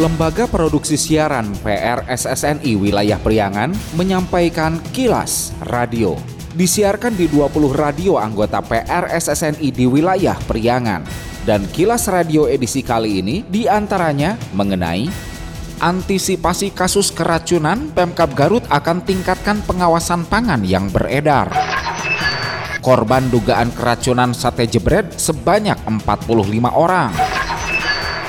Lembaga Produksi Siaran PRSSNI Wilayah Priangan menyampaikan kilas radio. Disiarkan di 20 radio anggota PRSSNI di wilayah Priangan. Dan kilas radio edisi kali ini di antaranya mengenai antisipasi kasus keracunan, Pemkap Garut akan tingkatkan pengawasan pangan yang beredar. Korban dugaan keracunan sate jebret sebanyak 45 orang.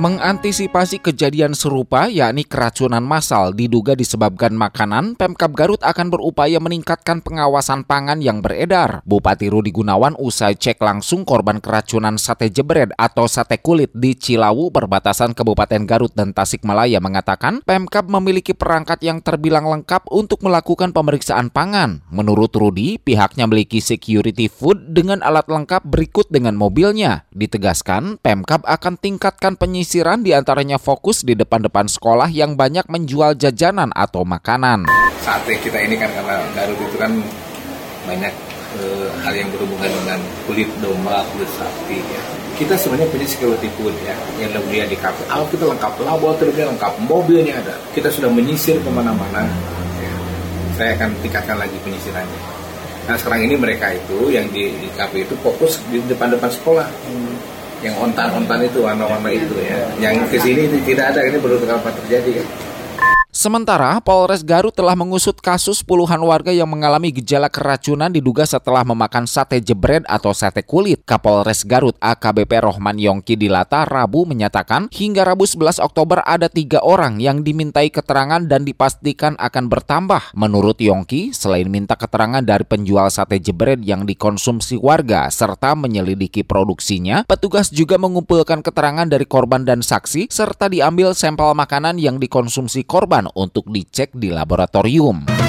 Mengantisipasi kejadian serupa yakni keracunan massal diduga disebabkan makanan, Pemkap Garut akan berupaya meningkatkan pengawasan pangan yang beredar. Bupati Rudi Gunawan usai cek langsung korban keracunan sate jebret atau sate kulit di Cilawu perbatasan Kabupaten Garut dan Tasikmalaya mengatakan Pemkap memiliki perangkat yang terbilang lengkap untuk melakukan pemeriksaan pangan. Menurut Rudi, pihaknya memiliki security food dengan alat lengkap berikut dengan mobilnya. Ditegaskan, Pemkap akan tingkatkan penyisiran penyisiran di antaranya fokus di depan-depan sekolah yang banyak menjual jajanan atau makanan. Sate kita ini kan karena Garut itu kan banyak eh, hal yang berhubungan dengan kulit domba, kulit sapi ya. Kita sebenarnya punya security food ya, yang lebih di kafe. Ah, kita lengkap laboratoriumnya lengkap, mobilnya ada. Kita sudah menyisir ke mana-mana. Ya. Saya akan tingkatkan lagi penyisirannya. Nah sekarang ini mereka itu yang di, di kafe itu fokus di depan-depan sekolah. Hmm yang ontan-ontan itu warna-warna itu ya. Yang ke sini tidak ada ini baru terjadi kan. Sementara Polres Garut telah mengusut kasus puluhan warga yang mengalami gejala keracunan diduga setelah memakan sate jebret atau sate kulit. Kapolres Garut AKBP Rohman Yongki Dilata Rabu menyatakan hingga Rabu 11 Oktober ada tiga orang yang dimintai keterangan dan dipastikan akan bertambah. Menurut Yongki, selain minta keterangan dari penjual sate jebret yang dikonsumsi warga serta menyelidiki produksinya, petugas juga mengumpulkan keterangan dari korban dan saksi serta diambil sampel makanan yang dikonsumsi korban untuk dicek di laboratorium.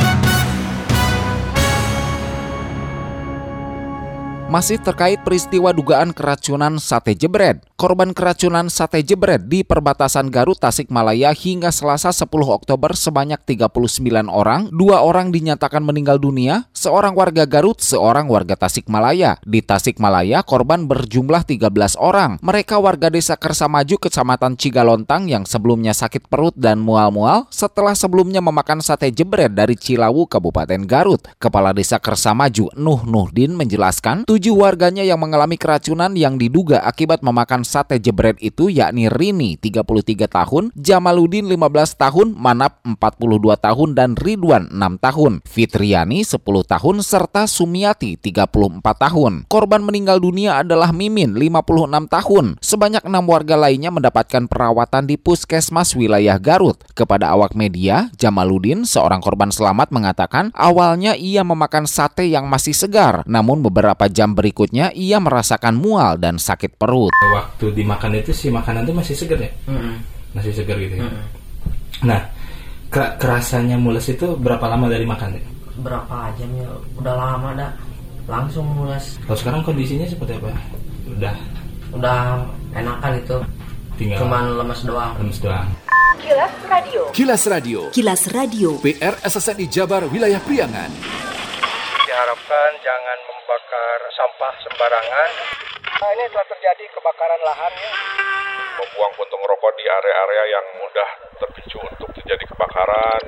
Masih terkait peristiwa dugaan keracunan sate jebret. Korban keracunan sate jebret di perbatasan Garut Tasikmalaya hingga Selasa 10 Oktober sebanyak 39 orang, dua orang dinyatakan meninggal dunia, seorang warga Garut, seorang warga Tasikmalaya. Di Tasikmalaya, korban berjumlah 13 orang. Mereka warga desa Kersamaju, Kecamatan Cigalontang yang sebelumnya sakit perut dan mual-mual setelah sebelumnya memakan sate jebret dari Cilawu, Kabupaten Garut. Kepala Desa Kersamaju, Nuh Nuhdin menjelaskan, Tujuh warganya yang mengalami keracunan yang diduga akibat memakan sate jebret itu yakni Rini 33 tahun, Jamaludin 15 tahun, Manap 42 tahun dan Ridwan 6 tahun, Fitriani 10 tahun serta Sumiati 34 tahun. Korban meninggal dunia adalah Mimin 56 tahun. Sebanyak enam warga lainnya mendapatkan perawatan di puskesmas wilayah Garut. Kepada awak media, Jamaludin, seorang korban selamat mengatakan awalnya ia memakan sate yang masih segar, namun beberapa jam jam berikutnya ia merasakan mual dan sakit perut. Waktu dimakan itu si makanan itu masih segar ya? Mm-hmm. Masih segar gitu ya? Mm-hmm. Nah, ke- kerasanya mules itu berapa lama dari makan ya? Berapa jam ya? Udah lama dah. Langsung mules. Kalau sekarang kondisinya seperti apa? Udah? Udah enakan itu. Tinggal Cuman lemes doang. Lemes doang. Kilas Radio. Kilas Radio. Kilas Radio. PR SSNI Jabar Wilayah Priangan. Diharapkan jangan sembarangan. Nah, ini telah terjadi kebakaran lahan ya. Membuang puntung rokok di area-area yang mudah terpicu untuk terjadi kebakaran.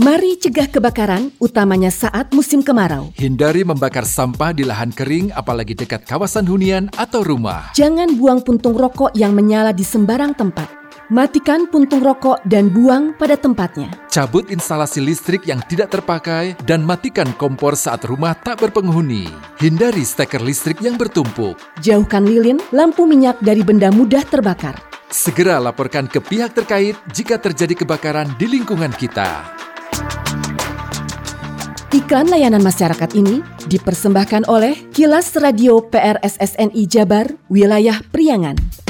Mari cegah kebakaran, utamanya saat musim kemarau. Hindari membakar sampah di lahan kering, apalagi dekat kawasan hunian atau rumah. Jangan buang puntung rokok yang menyala di sembarang tempat. Matikan puntung rokok dan buang pada tempatnya. Cabut instalasi listrik yang tidak terpakai dan matikan kompor saat rumah tak berpenghuni. Hindari steker listrik yang bertumpuk. Jauhkan lilin, lampu minyak dari benda mudah terbakar. Segera laporkan ke pihak terkait jika terjadi kebakaran di lingkungan kita. Iklan layanan masyarakat ini dipersembahkan oleh Kilas Radio PRSSNI Jabar, Wilayah Priangan.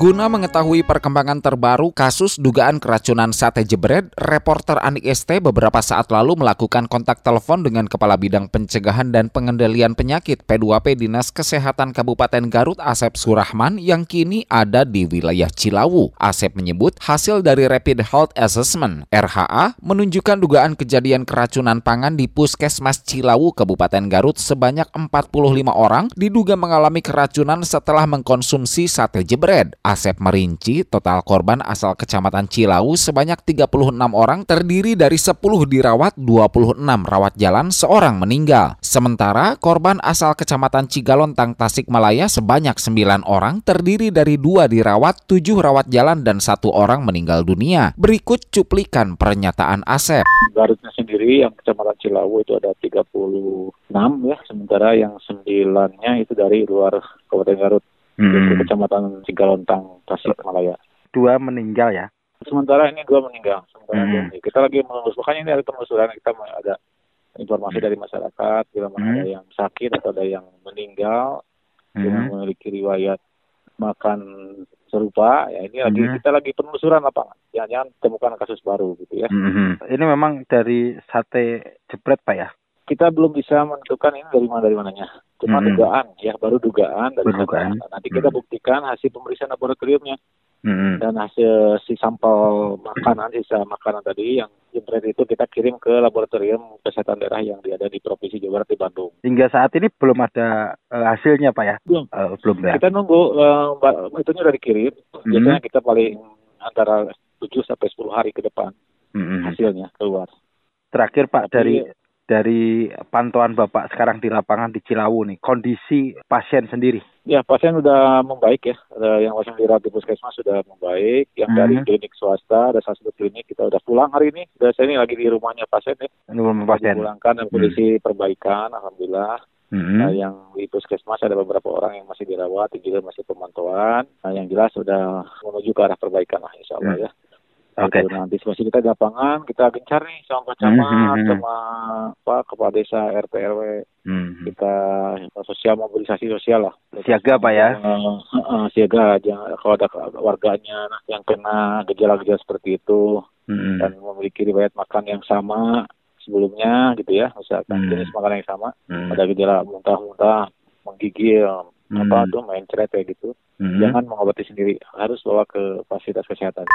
Guna mengetahui perkembangan terbaru kasus dugaan keracunan sate jebret, reporter Anik ST beberapa saat lalu melakukan kontak telepon dengan Kepala Bidang Pencegahan dan Pengendalian Penyakit P2P Dinas Kesehatan Kabupaten Garut Asep Surahman yang kini ada di wilayah Cilawu. Asep menyebut hasil dari Rapid Health Assessment RHA menunjukkan dugaan kejadian keracunan pangan di Puskesmas Cilawu Kabupaten Garut sebanyak 45 orang diduga mengalami keracunan setelah mengkonsumsi sate jebret. Asep merinci total korban asal Kecamatan Cilawu sebanyak 36 orang terdiri dari 10 dirawat, 26 rawat jalan, seorang meninggal. Sementara korban asal Kecamatan Cigalontang Tasikmalaya sebanyak 9 orang terdiri dari dua dirawat, 7 rawat jalan, dan satu orang meninggal dunia. Berikut cuplikan pernyataan Asep. Garutnya sendiri yang Kecamatan Cilawu itu ada 36 ya, sementara yang sembilannya itu dari luar Kabupaten Garut hmm. Kecamatan Cigalontang, Tasikmalaya. Dua meninggal ya? Sementara ini dua meninggal. Sementara hmm. Kita lagi menelusuri, makanya ini ada penelusuran kita ada informasi hmm. dari masyarakat bila mana hmm. ada yang sakit atau ada yang meninggal hmm. yang memiliki riwayat makan serupa ya ini lagi hmm. kita lagi penelusuran lapangan jangan-jangan temukan kasus baru gitu ya hmm. ini memang dari sate jebret pak ya kita belum bisa menentukan ini dari mana dari mananya. Cuma hmm. dugaan, ya baru dugaan dari dugaan. Nanti kita hmm. buktikan hasil pemeriksaan laboratoriumnya hmm. dan hasil si sampel makanan, sisa makanan tadi yang jebret itu kita kirim ke laboratorium kesehatan daerah yang ada di provinsi Jawa Barat di Bandung. Hingga saat ini belum ada uh, hasilnya pak ya? Belum. Uh, belum ya. Kita nunggu uh, itu sudah dikirim. Hmm. Biasanya kita paling antara 7 sampai 10 hari ke depan hmm. hasilnya keluar. Terakhir Pak Tapi, dari dari pantauan Bapak sekarang di lapangan di Cilawu nih, kondisi pasien sendiri? Ya, pasien sudah membaik ya. Ada yang pasien dirawat di puskesmas sudah membaik. Yang hmm. dari klinik swasta, ada satu klinik kita sudah pulang hari ini. Sudah saya ini lagi di rumahnya pasien ya. Ini rumah pasien. Pulangkan dan kondisi hmm. perbaikan, alhamdulillah. Hmm. Nah, yang di puskesmas ada beberapa orang yang masih dirawat, juga masih pemantauan. Nah, yang jelas sudah menuju ke arah perbaikan lah, insya Allah hmm. ya. Oke. Okay. Gitu. Nah, antisipasi kita di lapangan, kita gencar nih sama Pak Camat, mm -hmm. sama Pak Kepala Desa, RT RW. Mm -hmm. Kita sosial mobilisasi sosial lah. Siaga Pak ya? Uh, uh, siaga aja kalau ada warganya yang kena gejala-gejala seperti itu mm -hmm. dan memiliki riwayat makan yang sama sebelumnya gitu ya, misalkan mm -hmm. jenis makanan yang sama, mm -hmm. ada gejala muntah-muntah, menggigil, hmm. apa tuh main ceret kayak gitu hmm. jangan mengobati sendiri harus bawa ke fasilitas kesehatan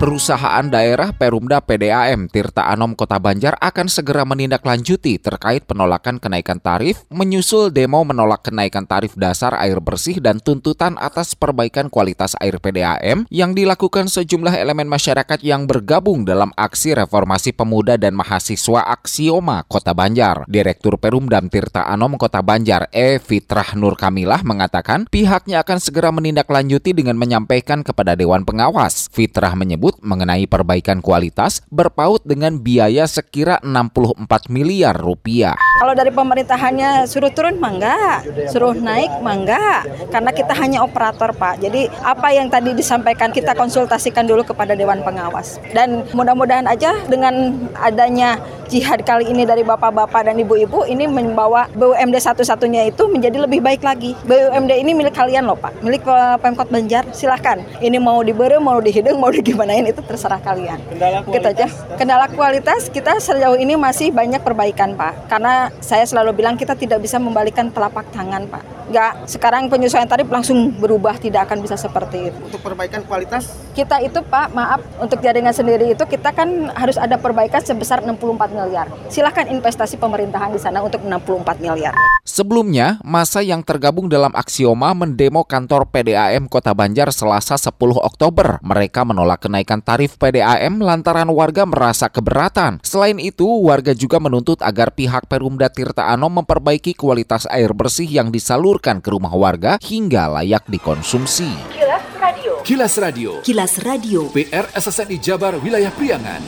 Perusahaan daerah Perumda PDAM Tirta Anom Kota Banjar akan segera menindaklanjuti terkait penolakan kenaikan tarif menyusul demo menolak kenaikan tarif dasar air bersih dan tuntutan atas perbaikan kualitas air PDAM yang dilakukan sejumlah elemen masyarakat yang bergabung dalam aksi reformasi pemuda dan mahasiswa Aksioma Kota Banjar. Direktur Perumdam Tirta Anom Kota Banjar E. Fitrah Nur Kamilah mengatakan pihaknya akan segera menindaklanjuti dengan menyampaikan kepada Dewan Pengawas. Fitrah menyebut tersebut mengenai perbaikan kualitas berpaut dengan biaya sekira 64 miliar rupiah. Kalau dari pemerintahannya suruh turun mah enggak, suruh naik mah enggak, karena kita hanya operator Pak. Jadi apa yang tadi disampaikan kita konsultasikan dulu kepada Dewan Pengawas. Dan mudah-mudahan aja dengan adanya jihad kali ini dari bapak-bapak dan ibu-ibu ini membawa BUMD satu-satunya itu menjadi lebih baik lagi. BUMD ini milik kalian loh Pak, milik Pemkot Banjar. Silahkan. Ini mau diberi, mau dihidung, mau digimanain itu terserah kalian. Kendala kualitas. Gitu aja. Kendala kualitas kita sejauh ini masih banyak perbaikan Pak. Karena saya selalu bilang kita tidak bisa membalikan telapak tangan Pak. Enggak, sekarang penyesuaian tarif langsung berubah, tidak akan bisa seperti itu. Untuk perbaikan kualitas? Kita itu Pak, maaf, untuk jaringan sendiri itu kita kan harus ada perbaikan sebesar 64 miliar. Silahkan investasi pemerintahan di sana untuk 64 miliar. Sebelumnya, masa yang tergabung dalam Aksioma mendemo kantor PDAM Kota Banjar Selasa 10 Oktober. Mereka menolak kenaikan tarif PDAM lantaran warga merasa keberatan. Selain itu, warga juga menuntut agar pihak Perumda Tirta Anom memperbaiki kualitas air bersih yang disalurkan ke rumah warga hingga layak dikonsumsi. Kilas Radio. Kilas Radio. Kilas Radio. PR SSNI Jabar Wilayah Priangan.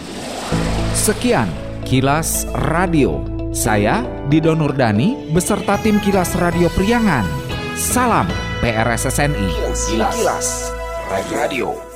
Sekian Kilas Radio. Saya Dido Nurdani beserta tim Kilas Radio Priangan. Salam PRSSNI. Kilas, Kilas. Radio.